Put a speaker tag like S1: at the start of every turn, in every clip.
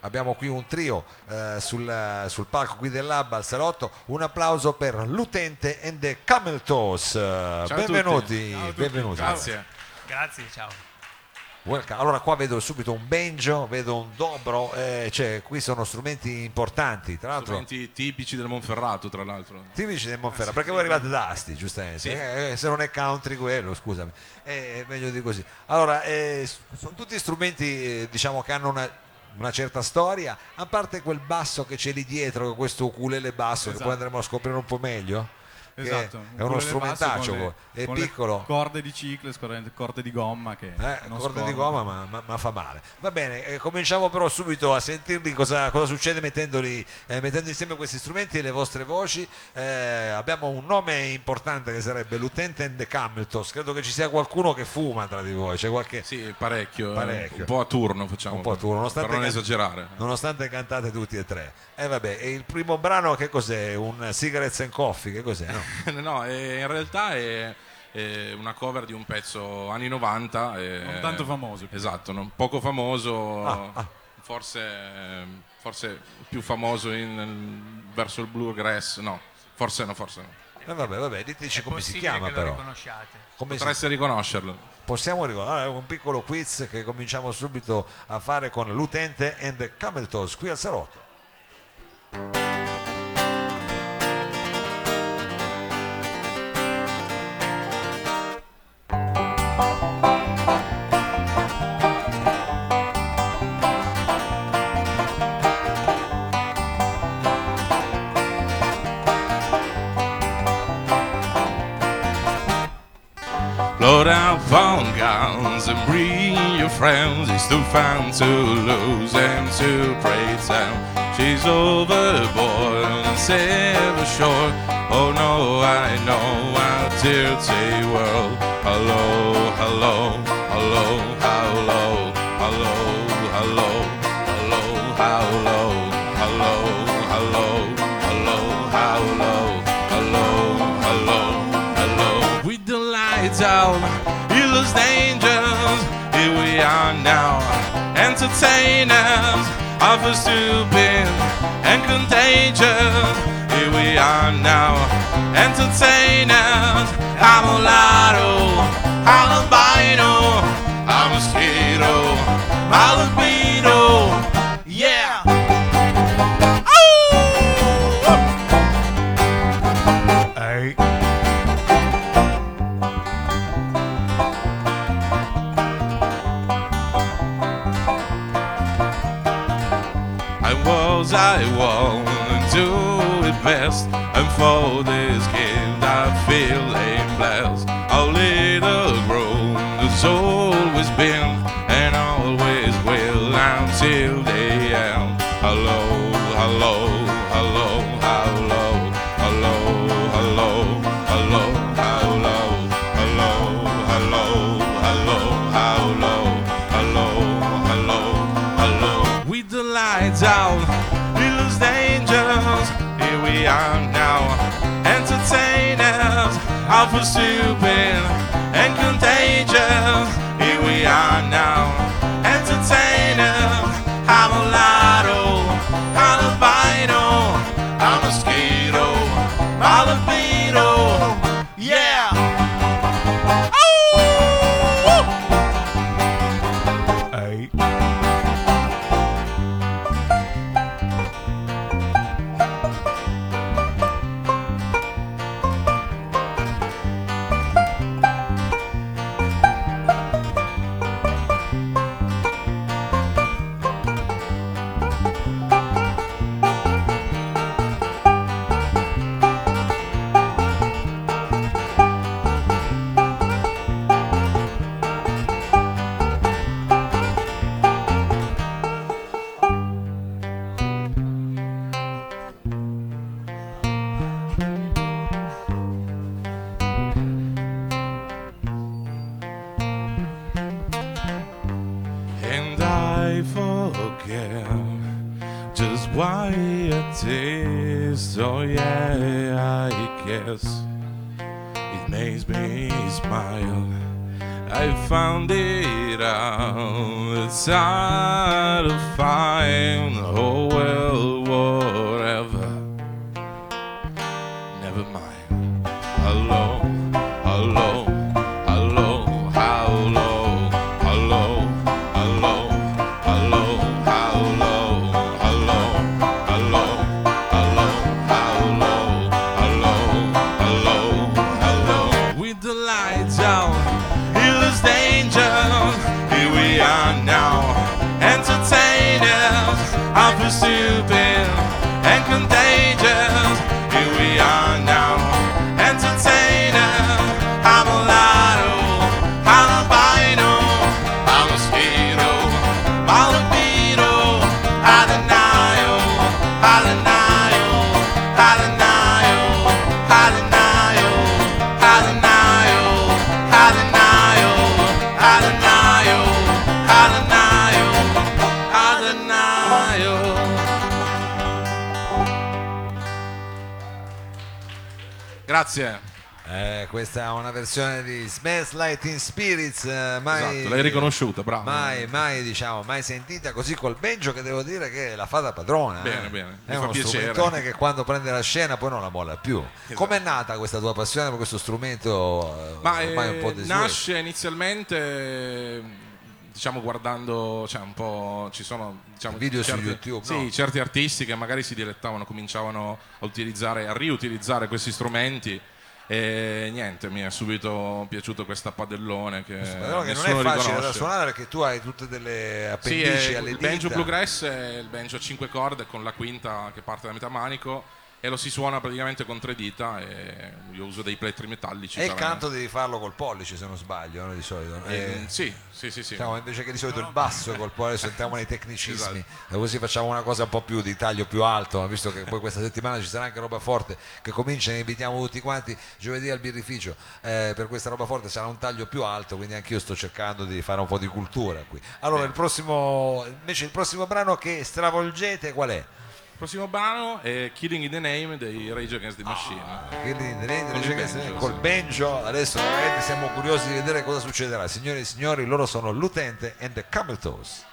S1: Abbiamo qui un trio eh, sul, sul palco qui dell'Alba al salotto. Un applauso per l'utente and the Camel Toes. benvenuti, benvenuti.
S2: Grazie.
S3: Grazie, ciao.
S1: Welcome. Allora qua vedo subito un banjo, vedo un dobro, eh, cioè qui sono strumenti importanti, tra l'altro
S2: Strumenti tipici del Monferrato, tra l'altro.
S1: tipici del Monferrato, perché voi arrivate da Asti, giustamente,
S2: Sì.
S1: Eh, se non è country quello, scusami, Eh, è meglio di così. Allora, eh, sono tutti strumenti eh, diciamo che hanno una, una certa storia, a parte quel basso che c'è lì dietro, questo ukulele basso che
S4: Esatto.
S1: poi andremo a scoprire un po' meglio. Che
S4: Esatto,
S1: è uno strumentaccio,
S4: con le-
S1: è
S4: con le
S1: piccolo.
S4: corde di ciclo, corde di gomma che
S1: Eh,
S4: non
S1: corde di gomma ma, ma- ma fa male va bene eh, cominciamo però subito a sentirli cosa, cosa succede mettendoli, eh, mettendo insieme questi strumenti e le vostre voci Eh, abbiamo un nome importante che sarebbe l'utente and the Cameltos credo che ci sia qualcuno che fuma tra di voi c'è qualche
S2: Sì, parecchio. eh.
S1: Parecchio.
S2: Un po' a turno facciamo.
S1: un po' tu nonostante,
S2: Per non
S1: can-
S2: esagerare.
S1: nonostante cantate tutti e tre e vabbè e il primo brano che cos'è un Cigarettes and Coffee che cos'è no?
S2: no, eh, in realtà è, è una cover di un pezzo anni 90. eh,
S4: Non tanto famoso.
S2: Esatto, non- poco famoso.
S1: Ah, ah.
S2: Forse, forse più famoso in- verso il bluegrass. No, forse no, forse no.
S1: Eh, vabbè vabbè diteci
S3: È
S1: come si chiama
S3: che
S1: però come si-
S2: Potreste riconoscerlo.
S1: Possiamo ricordare un piccolo quiz che cominciamo subito a fare con l'utente and the Camel Toes qui al salotto.
S2: Friends. It's too fun to lose and to them. She's overboard and sail ashore. Oh no, I know our dirty world. Hello, hello, entertainers of a stupid and contagious. Here we are now, entertainers. I'm a lotto, albino, I'm a mosquito, I'm a lights out, it looks dangerous. Here we are now, entertainers, alpha stupid and contagious. Here we are now, makes me smile. I found it out. It's hard to find. Oh well, Grazie.
S1: Eh, questa è una versione di Smells Teen Spirits, eh, mai,
S2: Esatto, l'hai riconosciuta, bravo.
S1: mai, mai, diciamo, mai sentita così col banjo che devo dire che la fa da padrona. eh.
S2: Bene, bene, mi
S1: È uno
S2: piacere.
S1: strumentone che quando prende la scena poi non la molla più. Com'è nata questa tua passione per questo strumento? eh,
S2: Ma
S1: ormai
S2: eh,
S1: un po' desueto?
S2: nasce inizialmente diciamo guardando cioè un po' ci sono diciamo,
S1: Video su
S2: certi,
S1: YouTube,
S2: sì,
S1: no?
S2: certi artisti che magari si dilettavano cominciavano a utilizzare a riutilizzare questi strumenti e niente mi è subito piaciuto questa padellone che,
S1: Però che non è facile
S2: riconosce.
S1: da suonare perché tu hai tutte delle
S2: Sì,
S1: appendici
S2: è
S1: alle
S2: il
S1: dita.
S2: banjo bluegrass è il banjo a 5 corde con la quinta che parte da metà manico e lo si suona praticamente con tre dita e io uso dei plettri metallici
S1: E il canto devi farlo col pollice se non sbaglio, no, di solito.
S2: Eh,
S1: Eh,
S2: sì, sì, sì, sì.
S1: Diciamo, invece che di solito il basso col pollice sentiamo nei tecnicismi
S2: Esatto.
S1: e così facciamo una cosa un po' più di taglio più alto visto che poi questa settimana ci sarà anche roba forte che comincia e invitiamo tutti quanti giovedì al birrificio eh, per questa roba forte sarà un taglio più alto quindi anch'io sto cercando di fare un po' di cultura qui allora il prossimo invece il prossimo brano che stravolgete qual è?
S2: Il prossimo brano è Killing in the Name dei Rage Against the Machine.
S1: Quindi vedete,
S2: Con
S1: dice
S2: il
S1: che
S2: banjo,
S1: se- col
S2: sì.
S1: banjo adesso siamo curiosi di vedere cosa succederà signore e signori loro sono l'utente and the camel toes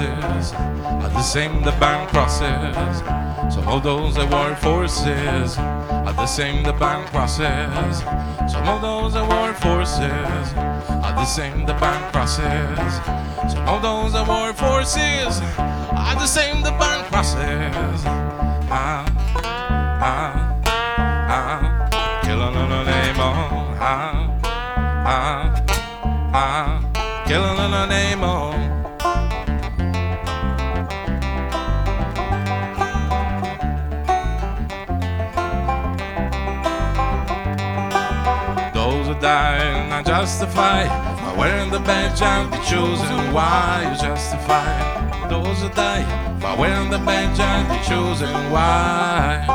S2: forces are the same the bank crosses. Some of those that work forces are the same the bank crosses. Some of those that work forces are the same the bank process. Some of those that work forces are the same the bank crosses. Ah, ah, ah, killing justified by wearing the badge and be chosen. Why you justify those who die by wearing the badge and be chosen? Why?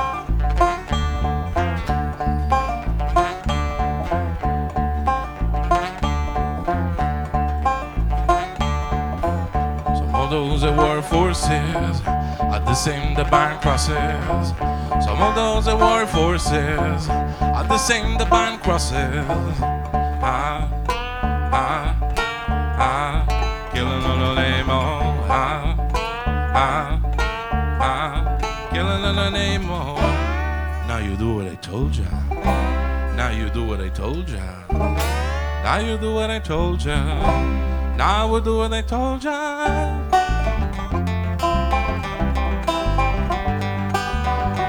S2: Some of those were forces are the same the buying crosses. Some of those were forces are the same the buying process. Ah, ah, ah, killing on the name of ah, ah, ah, killing on the name of. Now you do what I told ya. Now you do what I told ya. Now you do what I told ya. Now I will do what I told ya.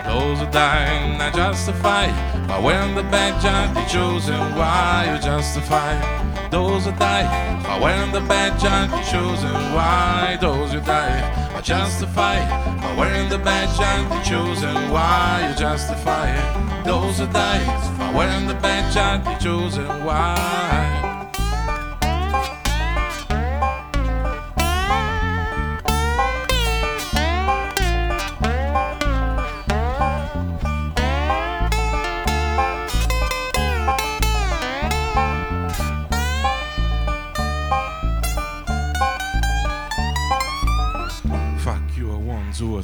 S2: Those who die are justified but when the bad judge is chosen, why you justify those who die? But when the bad giant be chosen, why those who die I justify. But when the bad judge is chosen, why you justify those who die? But when the bad giant be chosen, why?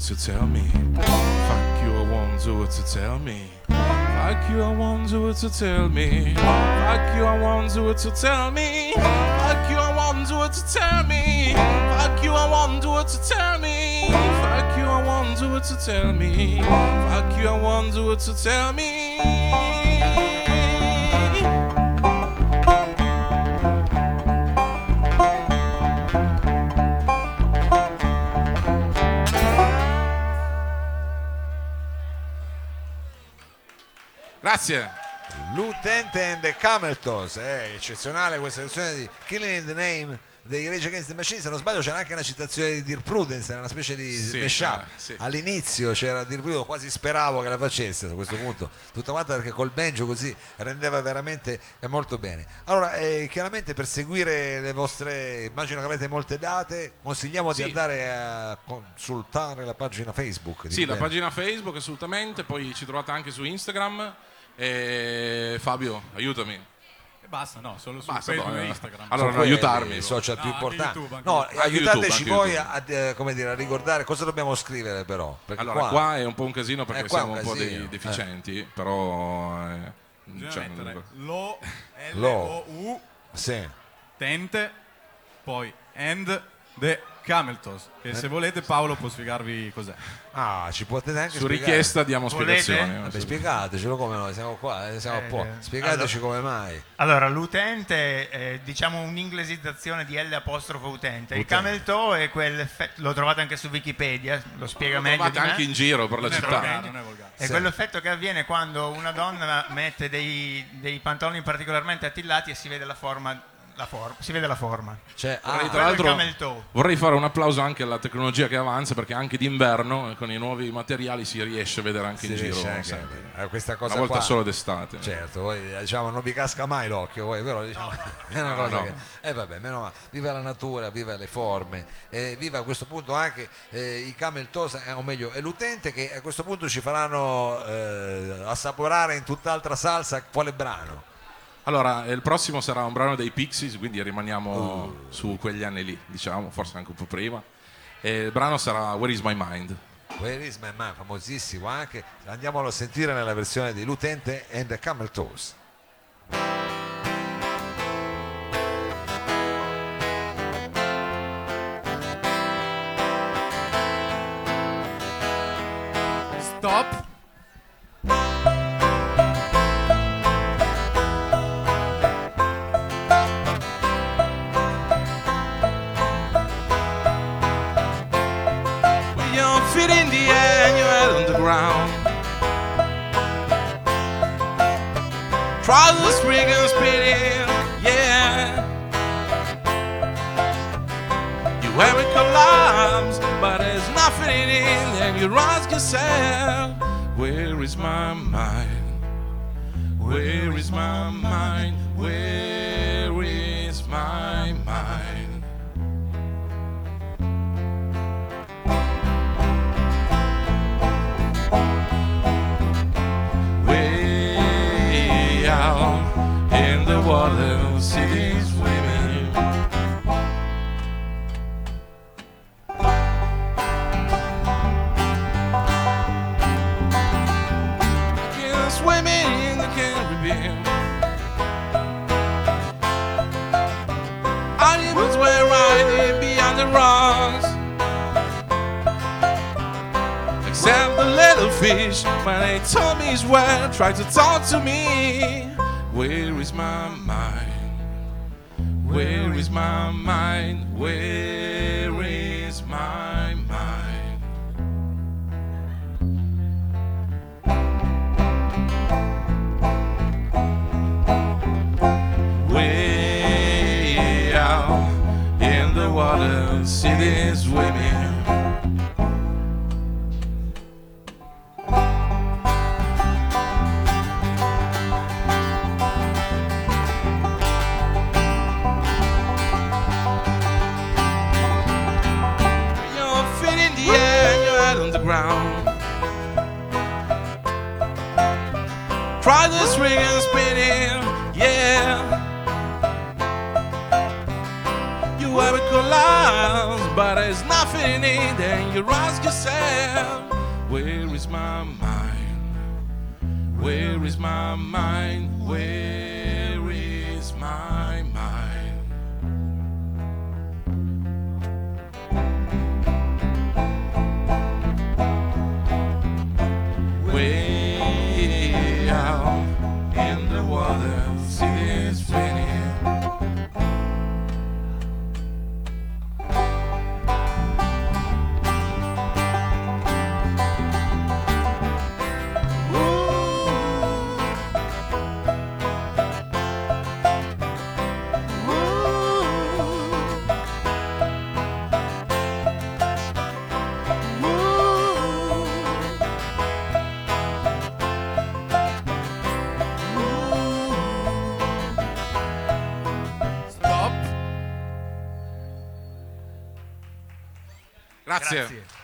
S2: To tell me. Fuck you, I wonder what to tell me. Fuck you, I wonder what to tell me. Fuck you, I wonder what to tell me. Fuck you, I wonder what to tell me. Fuck you, I wonder what to tell me. Fuck you, I wonder what to tell me. Fuck you, I wonder what to tell me. Grazie.
S1: L'utente and the Cameltos, è eccezionale questa versione di Killing in the Name dei Rage Against the Machine, se non sbaglio c'era anche una citazione di Dear Prudence, era una specie di
S2: Sì,
S1: mashup.
S2: eh, sì.
S1: All'inizio c'era Dear Prudence, quasi speravo che la facesse a questo punto, tutto quanto perché col banjo così rendeva veramente eh, molto bene. Allora, eh, chiaramente per seguire le vostre, immagino che avete molte date, consigliamo
S2: Sì.
S1: di andare a consultare la pagina Facebook.
S2: Sì, la
S1: bene?
S2: pagina Facebook assolutamente, poi ci trovate anche su Instagram. E Fabio, aiutami.
S4: E basta, no, solo su
S2: Basta,
S4: Facebook
S2: no,
S4: e
S2: no.
S4: Instagram.
S2: Allora,
S1: Sono
S2: no,
S1: quelli
S2: aiutarmi.
S1: i social più
S4: No, anche
S1: importanti.
S4: YouTube,
S1: no.
S2: Anche
S1: aiutateci
S2: YouTube,
S1: voi
S2: anche
S1: a, a- come dire, a ricordare cosa dobbiamo scrivere però. Perché
S2: Allora, qua, è un po' un casino perché
S1: Eh, qua è
S2: siamo
S1: un
S2: un po'
S1: casino,
S2: dei
S1: eh.
S2: deficienti, però... eh,
S4: Bisogna
S2: cioè,
S4: mettere lo, L,
S1: Lo.
S4: O, U,
S1: Sì.
S4: tente, poi and the Cameltos.
S1: Eh.
S4: Che se volete Paolo può spiegarvi cos'è.
S1: Ah, ci potete anche
S2: su
S1: spiegare.
S2: richiesta diamo
S3: Volete?
S2: spiegazioni.
S1: Vabbè, spiegatecelo come noi, siamo qua, eh, siamo a
S3: Eh,
S1: po'.
S3: eh.
S1: Spiegateci come mai.
S3: Allora, l'utente è diciamo un'inglesizzazione di L apostrofo utente. Il
S1: Utente.
S3: camel toe è quel lo trovate anche su Wikipedia, lo spiega
S2: Lo
S3: meglio
S2: trovate
S3: di me.
S2: anche in giro per la
S4: Non è
S2: città.
S4: volgare, non è volgare.
S3: È
S1: Sì.
S3: quell'effetto che avviene quando una donna mette dei, dei pantaloni particolarmente attillati e si vede la forma, la forma- si vede la forma.
S1: Cioè,
S2: Vorrei,
S1: ah,
S2: tra l'altro, vorrei fare un applauso anche alla tecnologia che avanza perché anche d'inverno eh, con i nuovi materiali si riesce a vedere anche
S1: si
S2: in giro
S1: anche a questa cosa
S2: una volta
S1: qua.
S2: solo d'estate.
S1: Certo, poi diciamo non vi casca mai l'occhio, voi, però diciamo, è una cosa
S2: no.
S1: che... Eh vabbè, meno male. viva la natura, viva le forme, eh, viva a questo punto anche eh, i camel toes, eh, o meglio, è l'utente che a questo punto ci faranno eh, assaporare in tutt'altra salsa quale brano.
S2: Allora, il prossimo sarà un brano dei Pixies, quindi rimaniamo
S1: Uh.
S2: su quegli anni lì, diciamo, forse anche un po' prima. E il brano sarà Where is my mind?
S1: Where is my man, famosissimo anche, andiamolo a sentire nella versione di L'utente and the Camel Toes.
S2: With in the air and your head on the ground. Trousers and spinning, yeah. You wear it collapse, but there's nothing in it, and you ask yourself, Where is my mind? Where is my mind? Where little city's women. Against in the Caribbean. Islands where beyond the rocks. Except the little fish, my tummy's wet, try to talk to me. Where is my mind? Where is my mind? Where is my mind? Way out in the water, cities swimming. Your where is my mind? Where is my mind? Where Grazie.
S3: Grazie.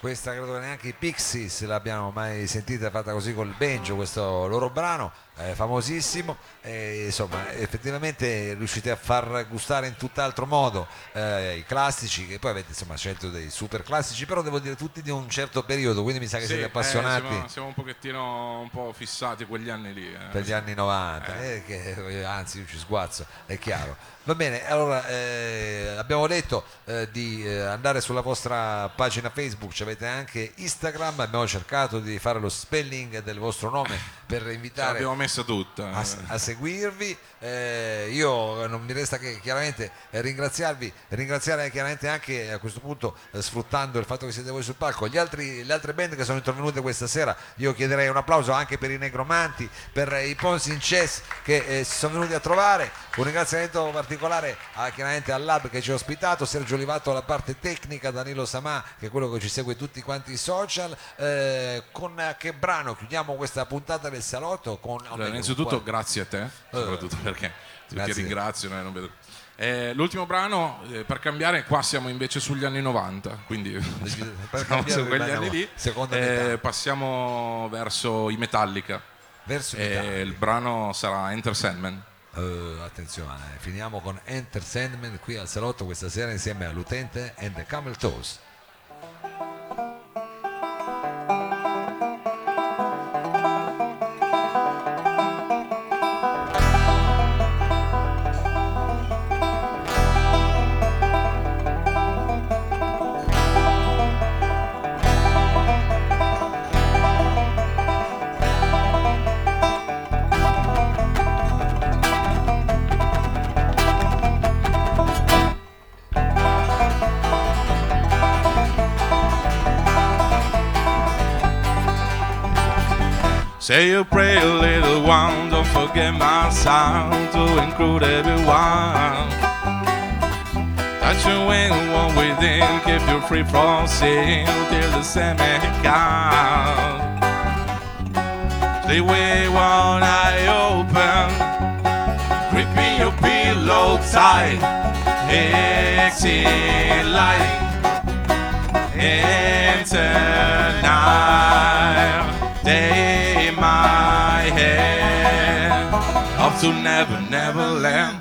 S1: Questa credo che neanche i Pixies l'abbiamo mai sentita fatta così col banjo, questo loro brano eh, famosissimo. E, insomma, effettivamente riuscite a far gustare in tutt'altro modo eh, i classici, che poi avete insomma scelto dei super classici, però devo dire tutti di un certo periodo, quindi mi sa che
S2: Sì,
S1: siete
S2: eh,
S1: appassionati.
S2: siamo, siamo un pochettino un po' fissati quegli anni lì. eh.
S1: per gli anni 90, eh, che- anzi io ci sguazzo, è chiaro. Va bene, allora eh, abbiamo detto eh, di eh, andare sulla vostra pagina Facebook, ci avete anche Instagram, abbiamo cercato di fare lo spelling del vostro nome per invitare
S2: l'abbiamo messa tutta.
S1: a, a seguirvi. Eh, io non mi resta che chiaramente ringraziarvi, ringraziare chiaramente anche a questo punto, eh, sfruttando il fatto che siete voi sul palco, gli altri, le altre band che sono intervenute questa sera. Io chiederei un applauso anche per i Negromanti, per eh, i Ponzi in Chess che eh, si sono venuti a trovare. Un ringraziamento particolare a, chiaramente al Lab che ci ha ospitato, Sergio Olivato alla parte tecnica, Danilo Samà che è quello che ci segue tutti quanti i social. Eh, con eh, che brano chiudiamo questa puntata del salotto? Con,
S2: Allora, innanzitutto grazie a te, soprattutto perché ti, ringrazio. eh, non vedo- Eh, l'ultimo brano, eh, per cambiare, qua siamo invece sugli anni 90, quindi
S1: Per
S2: su quegli anni lì. Eh, passiamo verso i Metallica.
S1: verso Italia.
S2: il brano sarà Enter Sandman.
S1: Eh, attenzione, finiamo con Enter Sandman qui al salotto questa sera insieme all'utente and the Camel Toes.
S2: Say a prayer, little one, don't forget my sound to include everyone. Touch your wing, one within, keep you free from sin till the semi count. Sleep with one eye open, gripping your pillow tight, exit light. To never, never land.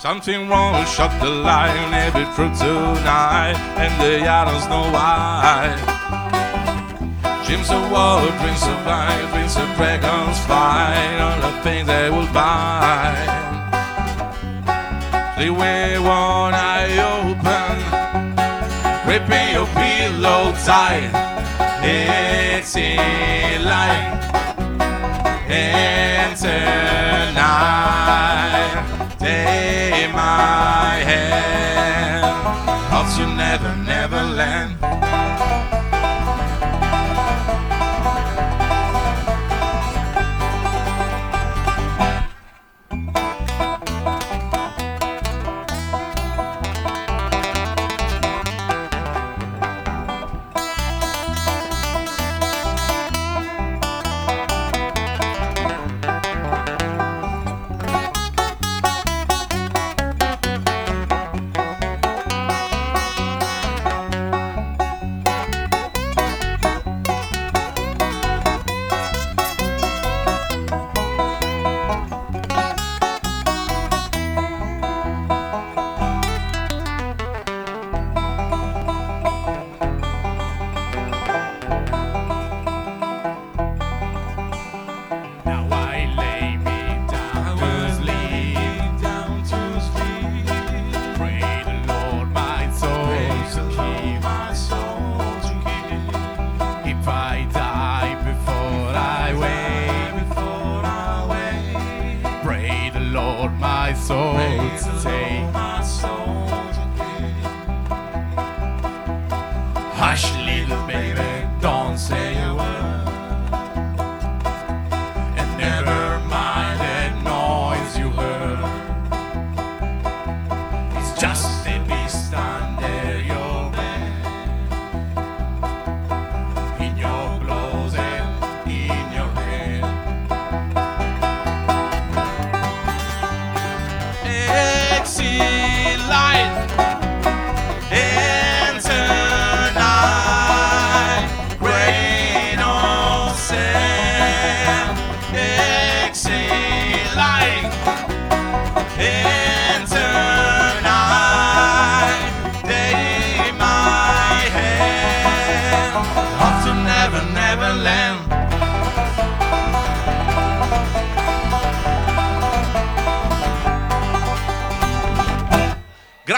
S2: Something wrong, shut the light, maybe through tonight, and the others know why. Dreams of war, dreams of life, dreams of dragons fly, all the things they will buy. They wear one eye gripping your pillow tight. It's in light, enter Hush little baby, don't say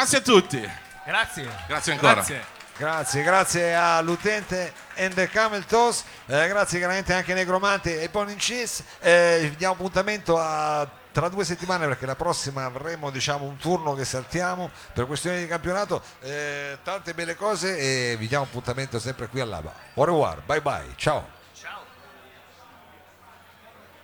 S4: Grazie a tutti.
S3: Grazie.
S4: Grazie ancora.
S2: Grazie.
S1: Grazie, grazie all'utente and the Camel Toes, eh, grazie chiaramente anche ai Negromante e Cheese. Eh, vi diamo appuntamento a tra due settimane perché la prossima avremo diciamo, un turno che saltiamo per questioni di campionato. Eh, tante belle cose e vi diamo appuntamento sempre qui all'Aba. Au revoir, bye bye, ciao.